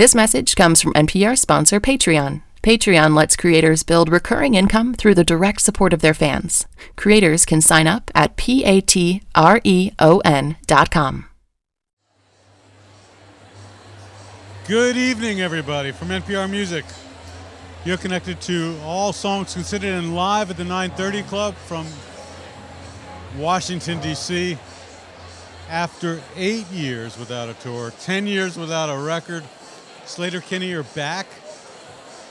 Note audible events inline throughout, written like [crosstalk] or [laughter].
This message comes from NPR sponsor Patreon. Patreon lets creators build recurring income through the direct support of their fans. Creators can sign up at p-a-t-r-e-o-n dot com. Good evening, everybody, from NPR Music. You're connected to all songs considered in live at the 930 Club from Washington, D.C. After eight years without a tour, 10 years without a record, Sleater-Kinney are back,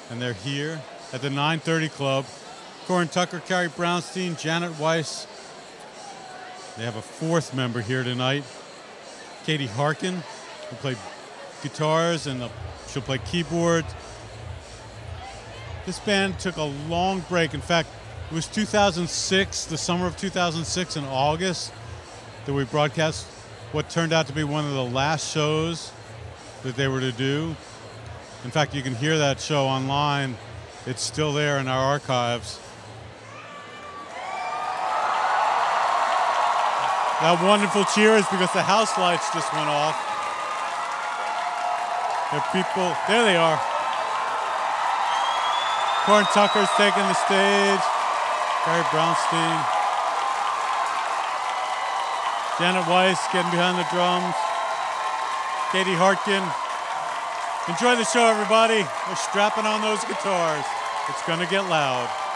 and they're here at the 930 Club. Corin Tucker, Carrie Brownstein, Janet Weiss. They have a fourth member here tonight, Katie Harkin, who played guitars and the, she'll play keyboard. This band took a long break. In fact, it was 2006, the summer of 2006 in August, that we broadcast what turned out to be one of the last shows that they were to do. In fact, you can hear that show online. It's still there in our archives. That wonderful cheer is because the house lights just went off. Are people, there they are. Corin Tucker's taking the stage. Carrie Brownstein. Janet Weiss getting behind the drums. Katie Harkin. Enjoy the show, everybody. We're strapping on those guitars. It's going to get loud.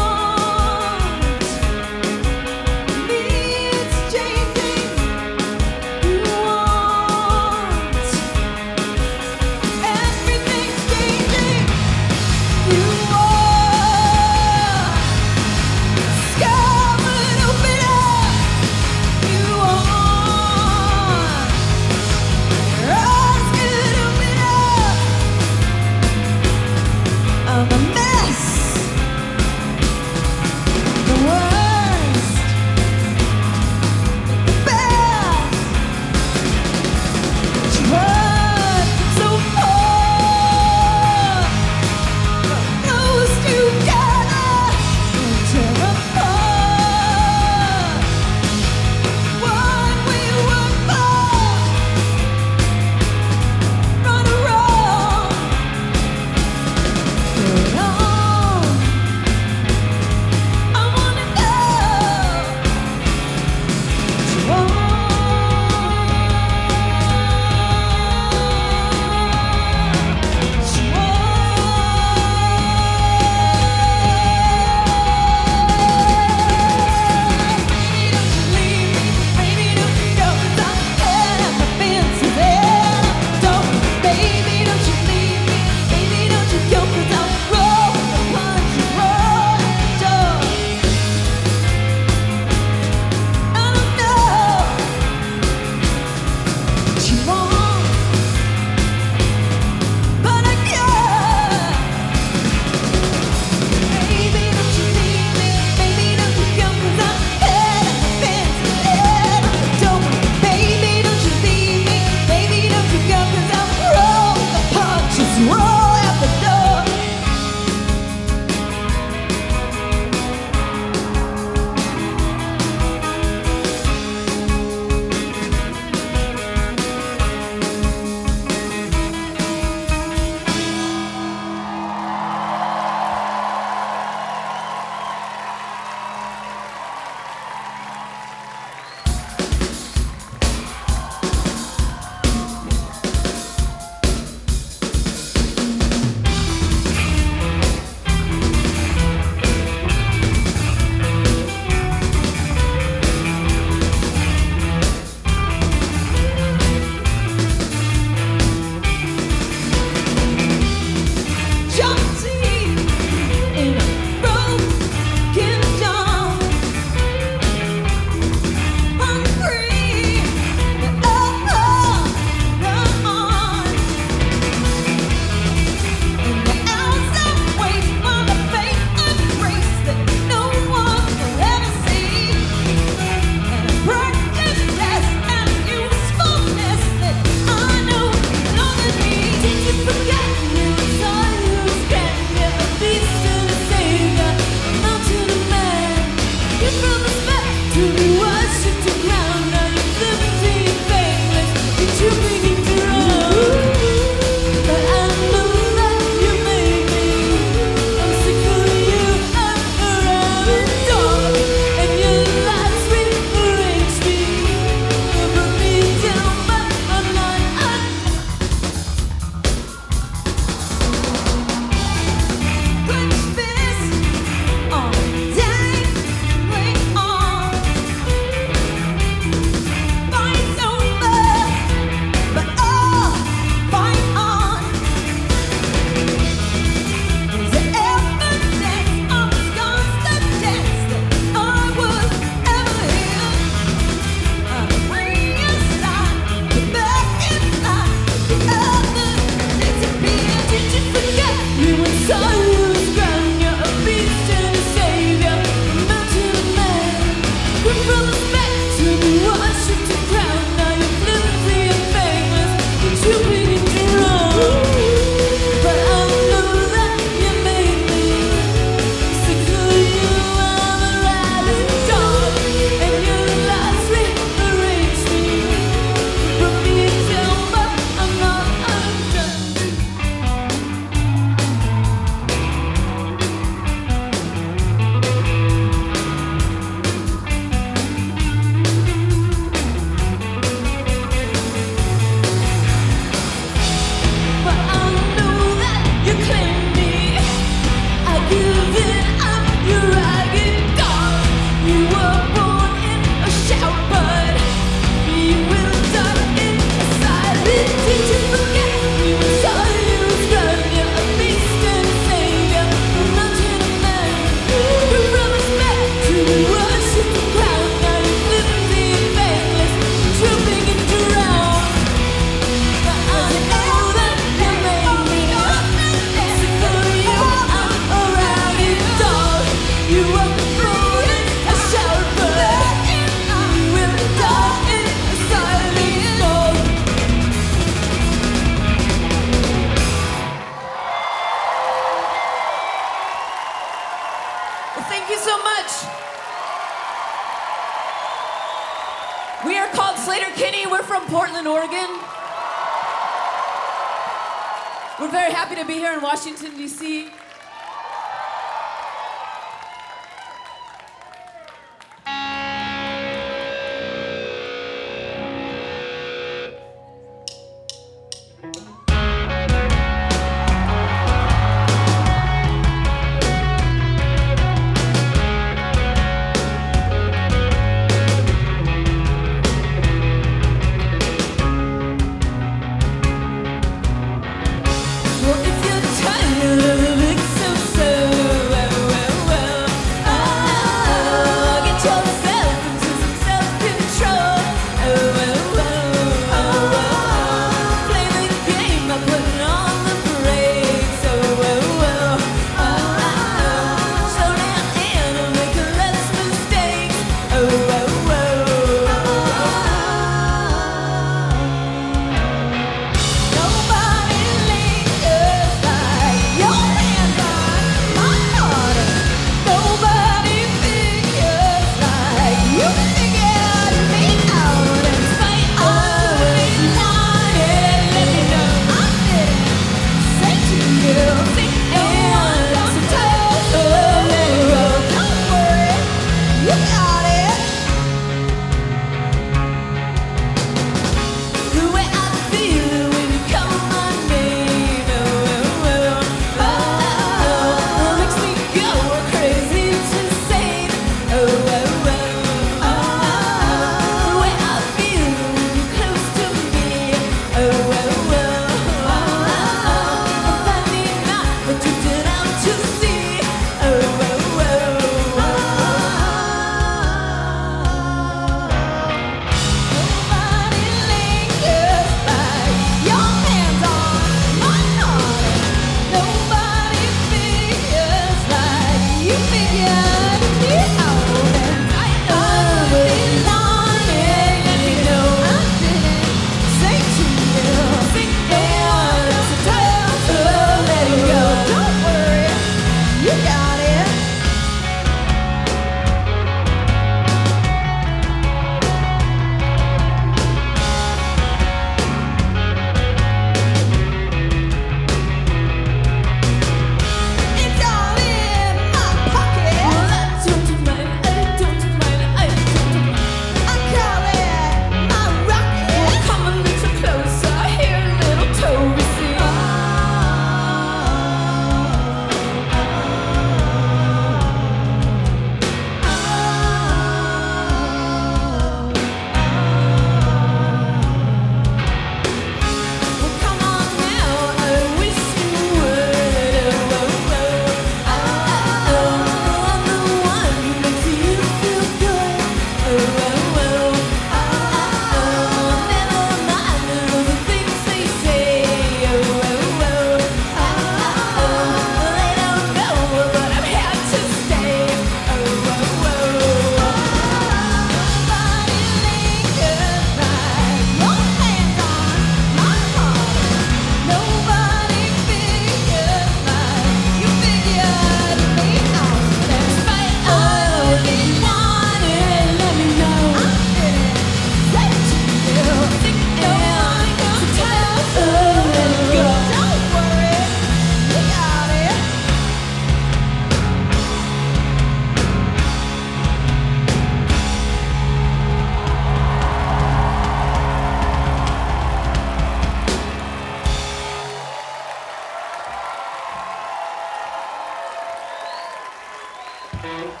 Música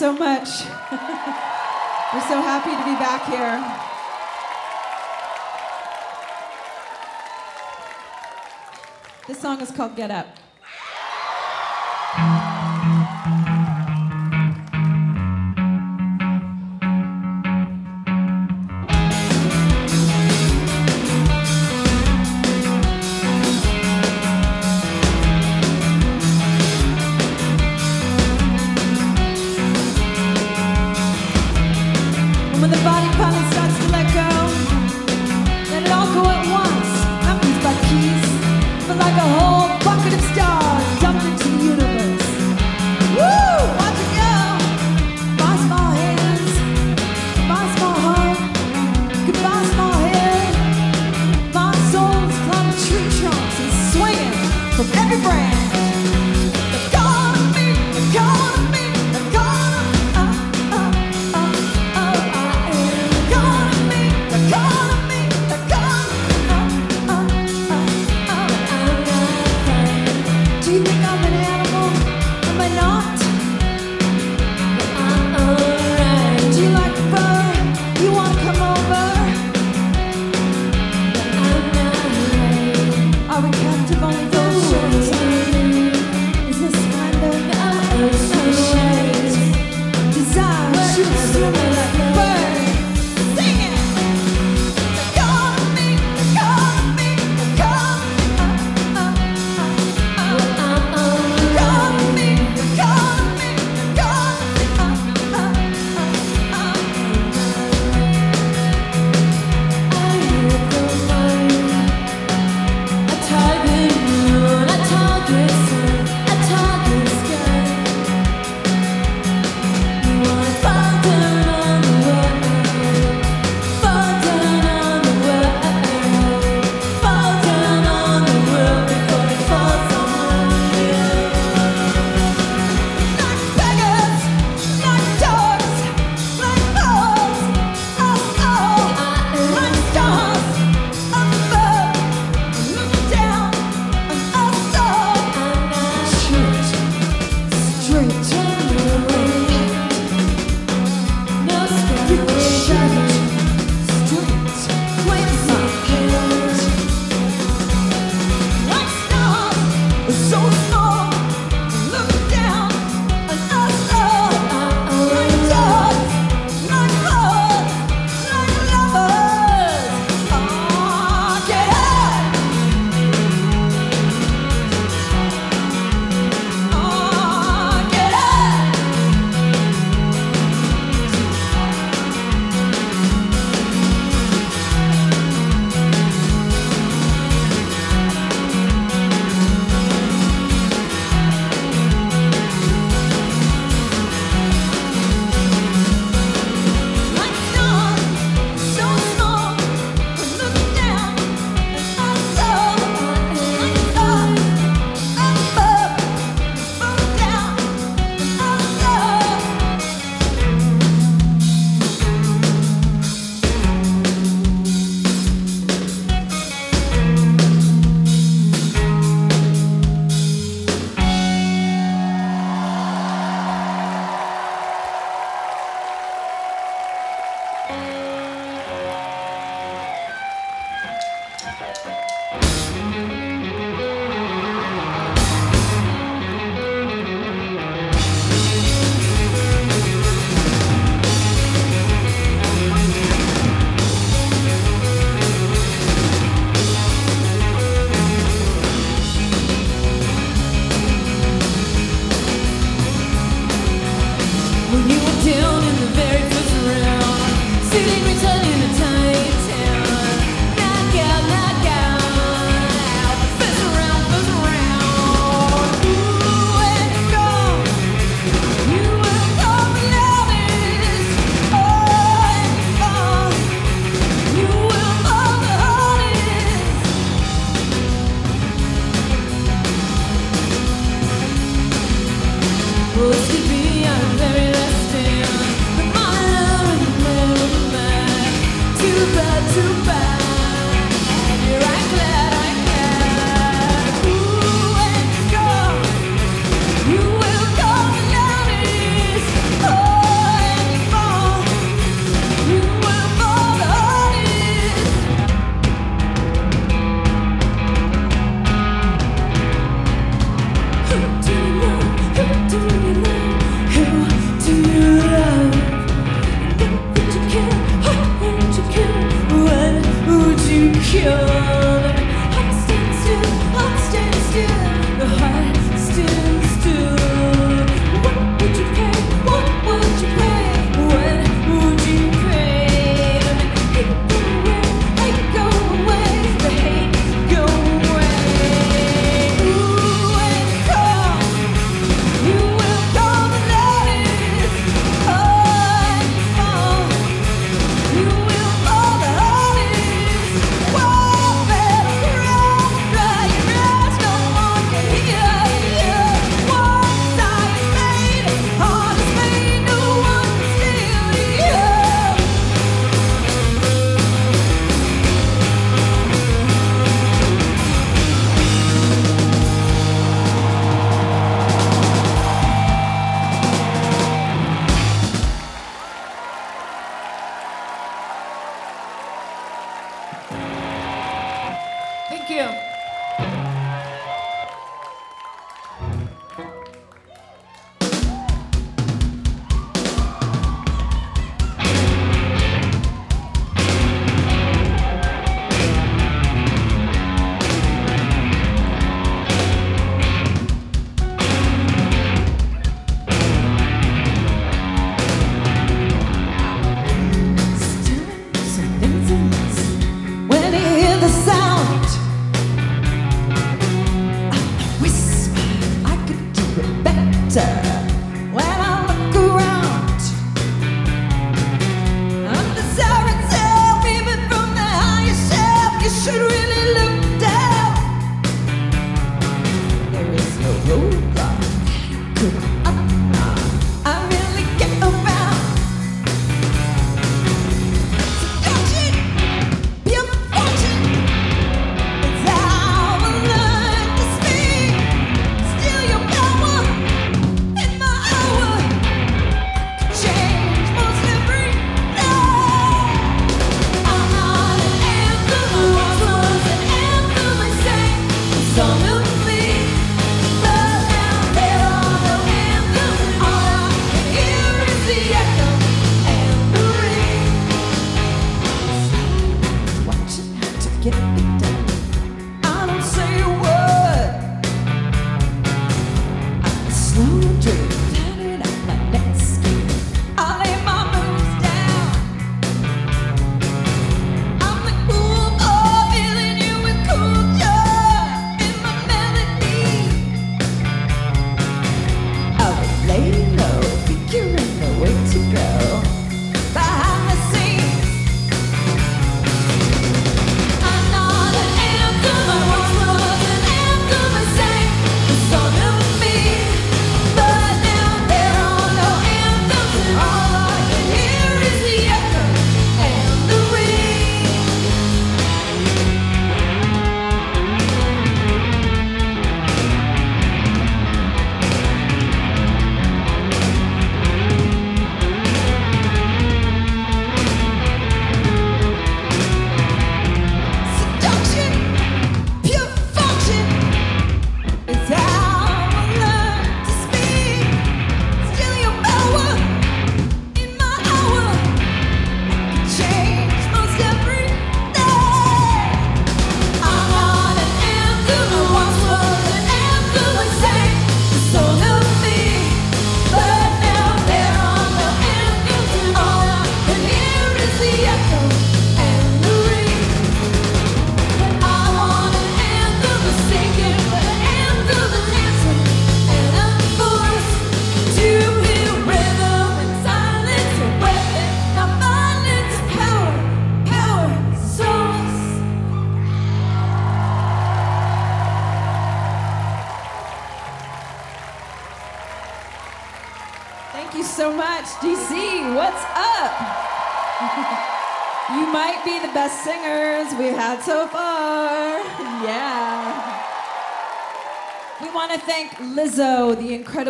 so much. We're so happy to be back here. This song is called Get Up.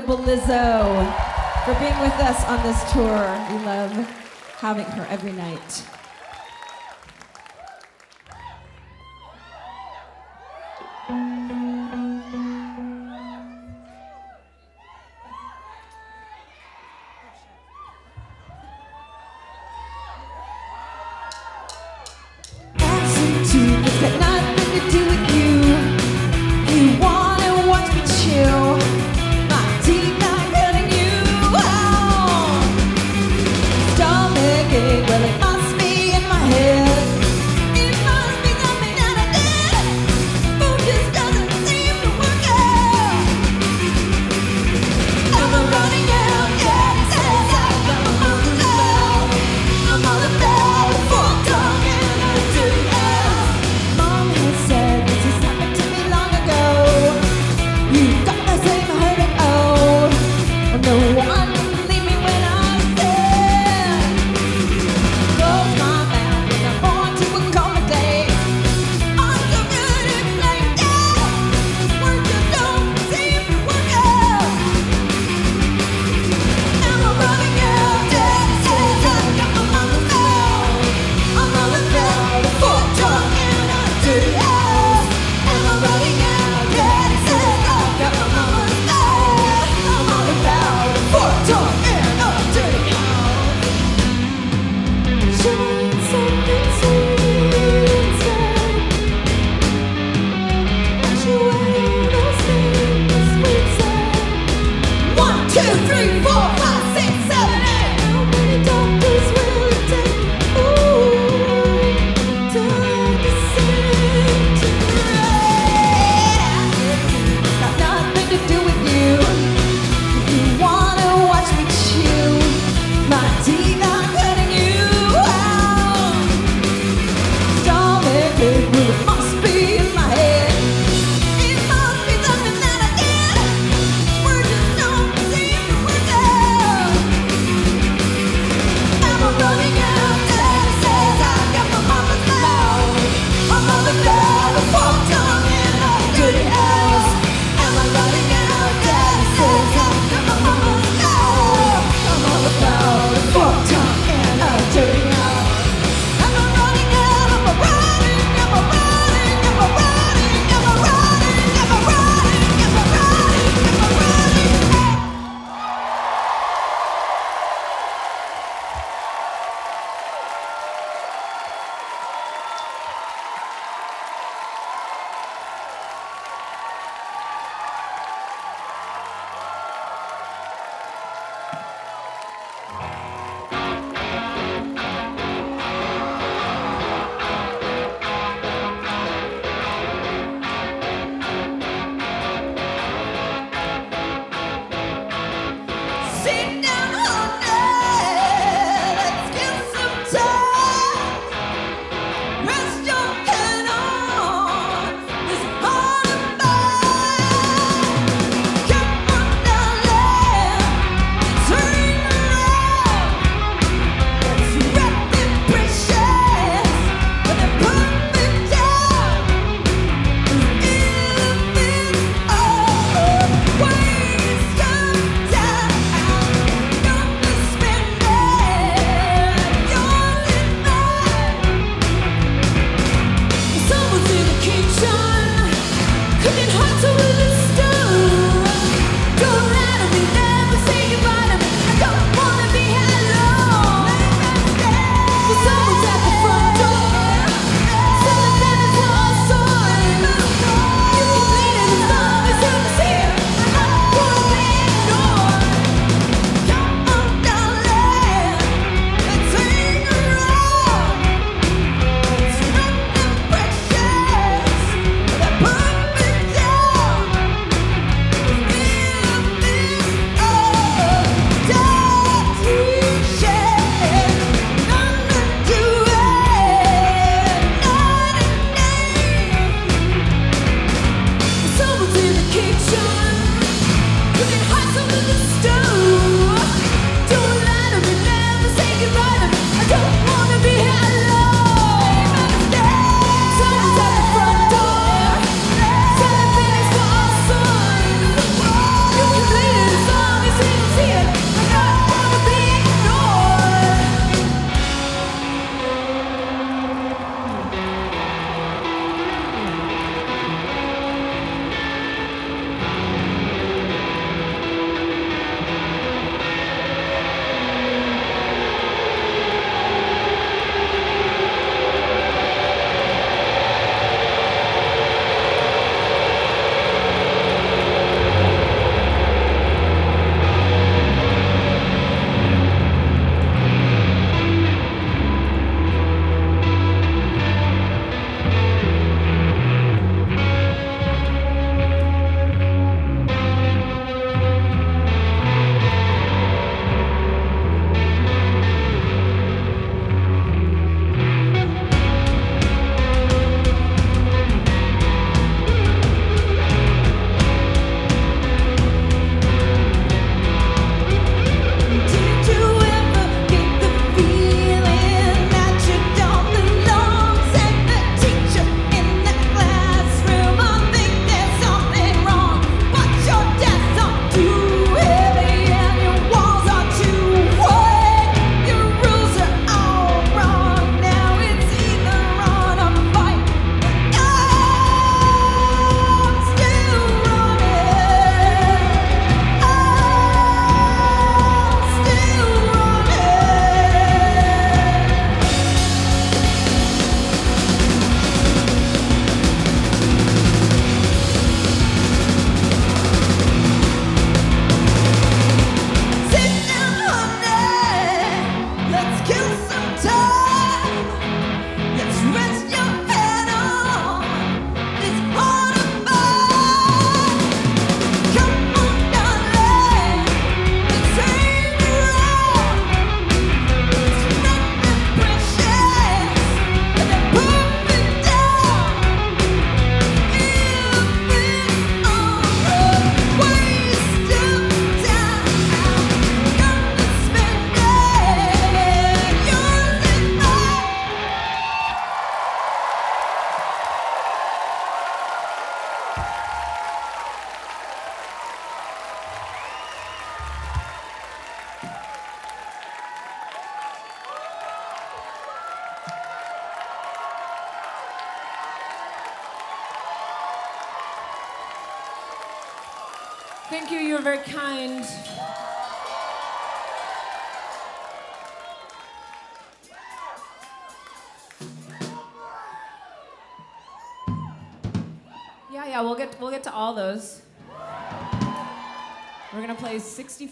incredible Lizzo for being with us on this tour. We love having her every night.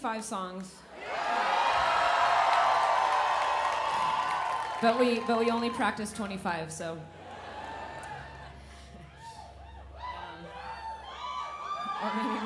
five songs. But we, but we only practiced 25, so. [laughs] Um,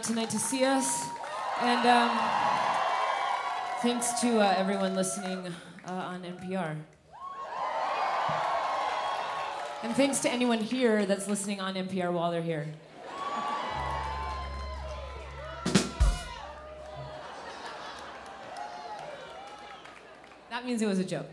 out tonight to see us. And um, thanks to uh, everyone listening uh, on NPR. And thanks to anyone here that's listening on NPR while they're here. That means it was a joke.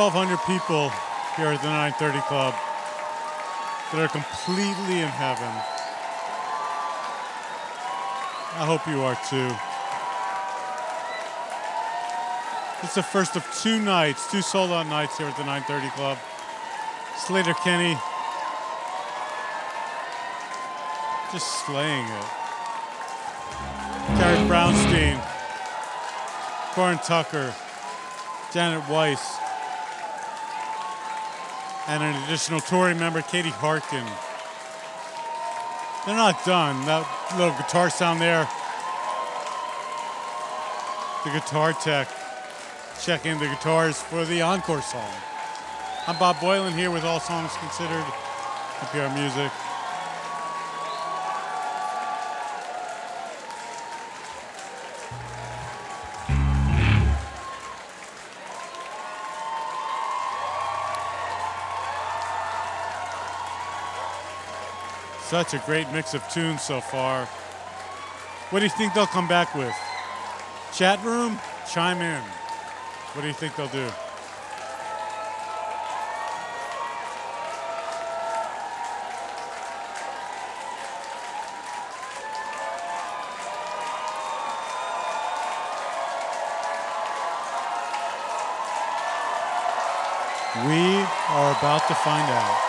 1,200 people here at the 930 Club that are completely in heaven. I hope you are too. It's the first of two nights, two sold out nights here at the 930 Club. Sleater-Kinney just slaying it. Carrie Brownstein, Corin Tucker, Janet Weiss, and an additional touring member, Katie Harkin. They're not done. That little guitar sound there, the guitar tech checking the guitars for the encore song. I'm Bob Boilen here with All Songs Considered, NPR Music. Such a great mix of tunes so far. What do you think they'll come back with? Chat room? Chime in. What do you think they'll do? We are about to find out.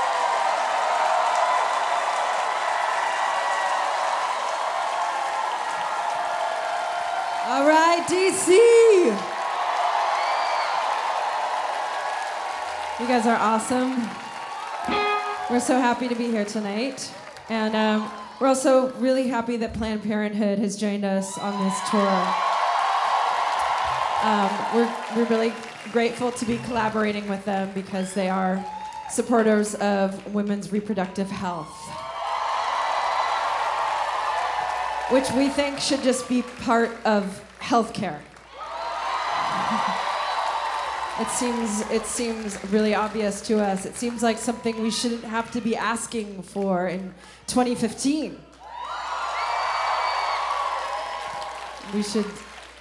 All DC. You guys are awesome. We're so happy to be here tonight. And um, we're also really happy that Planned Parenthood has joined us on this tour. Um, we're, we're really grateful to be collaborating with them because they are supporters of women's reproductive health. which we think should just be part of healthcare. It seems it seems really obvious to us. It seems like something we shouldn't have to be asking for in 2015. We should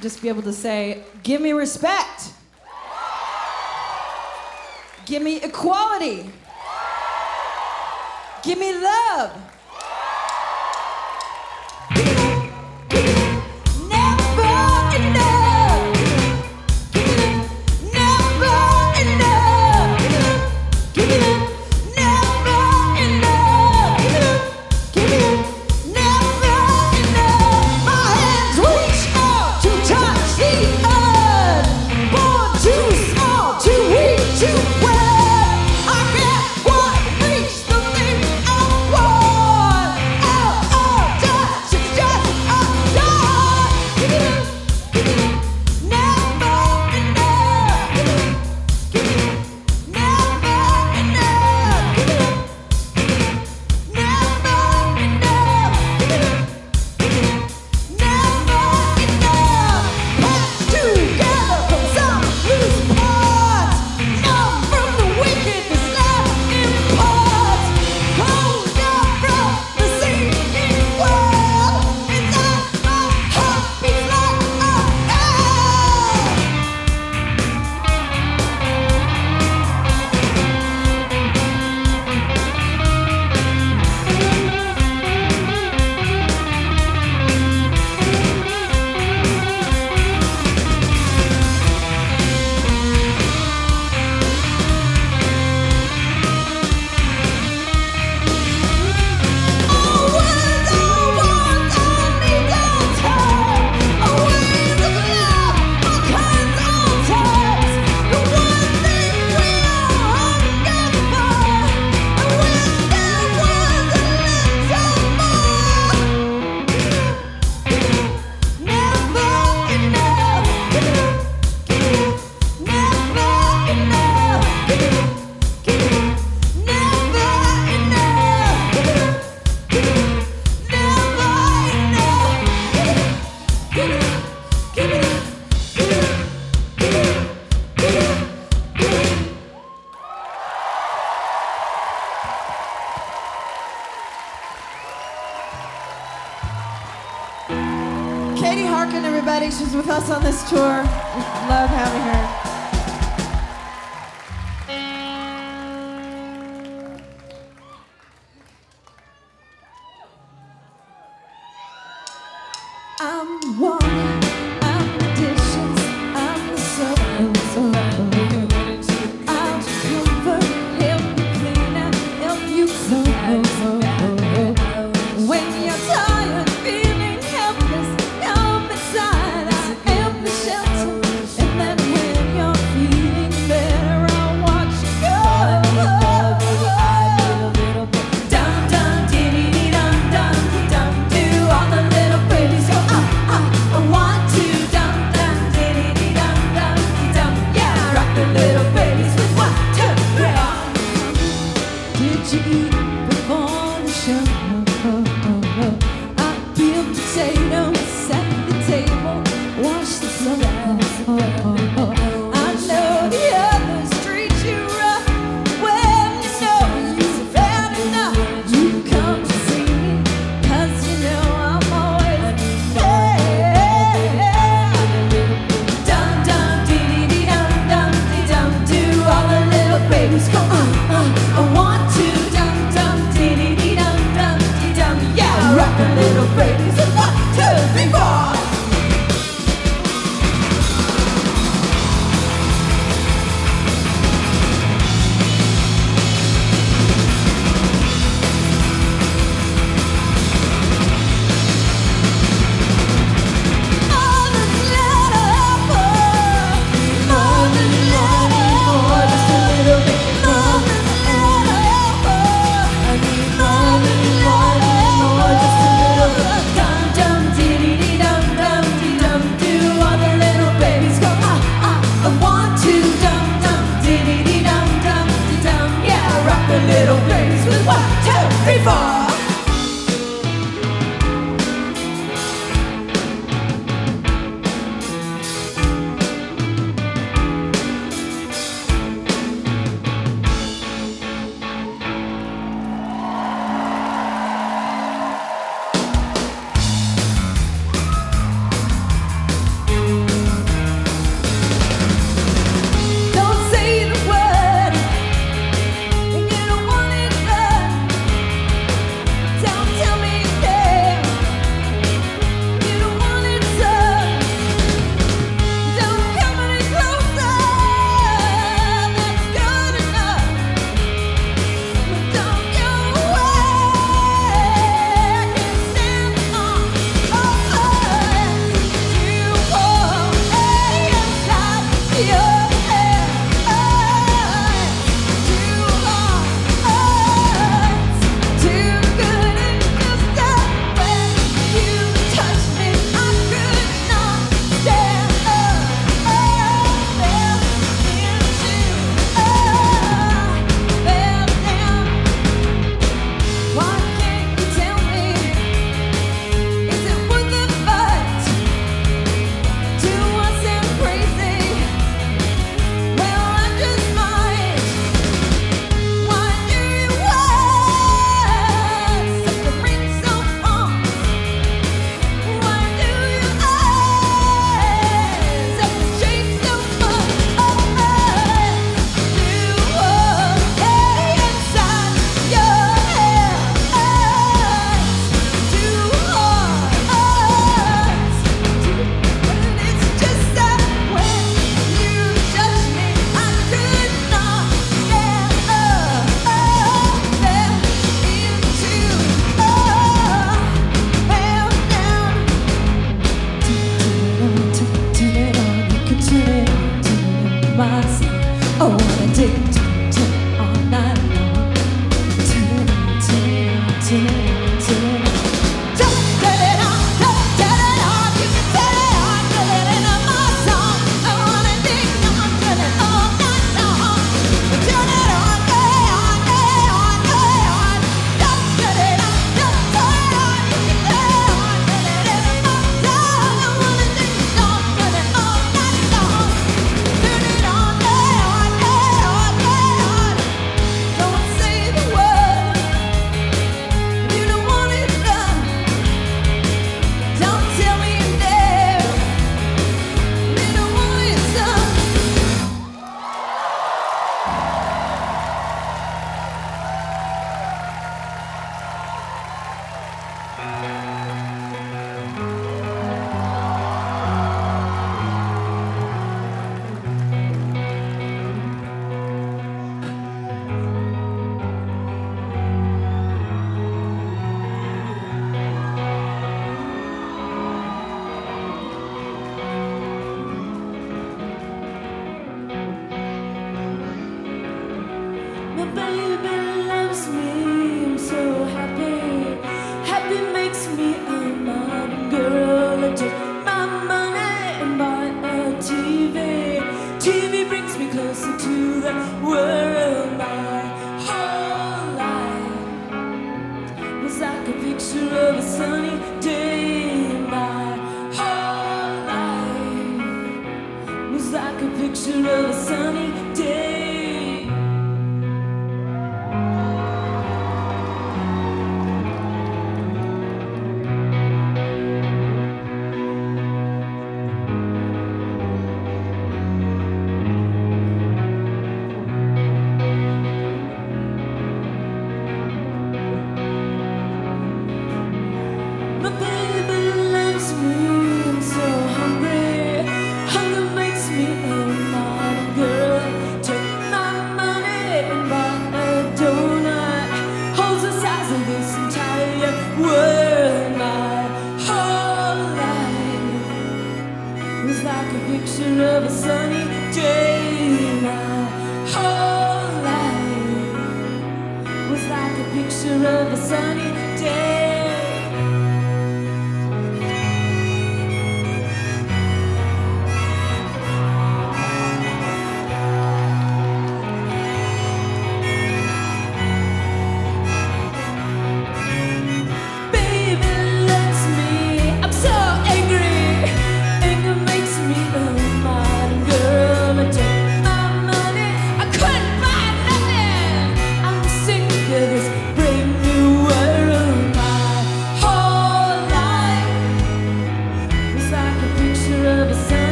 just be able to say, "Give me respect. Give me equality. Give me love."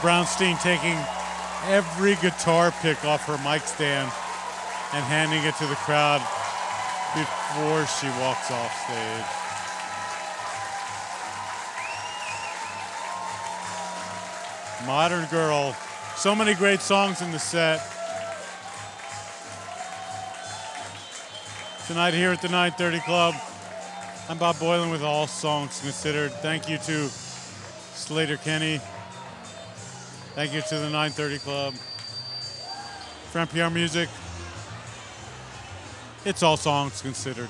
Brownstein taking every guitar pick off her mic stand and handing it to the crowd before she walks off stage. Modern Girl. So many great songs in the set. Tonight here at the 930 Club, I'm Bob Boilen with All Songs Considered. Thank you to Sleater-Kinney. Thank you to the 930 Club. For NPR Music, it's All Songs Considered.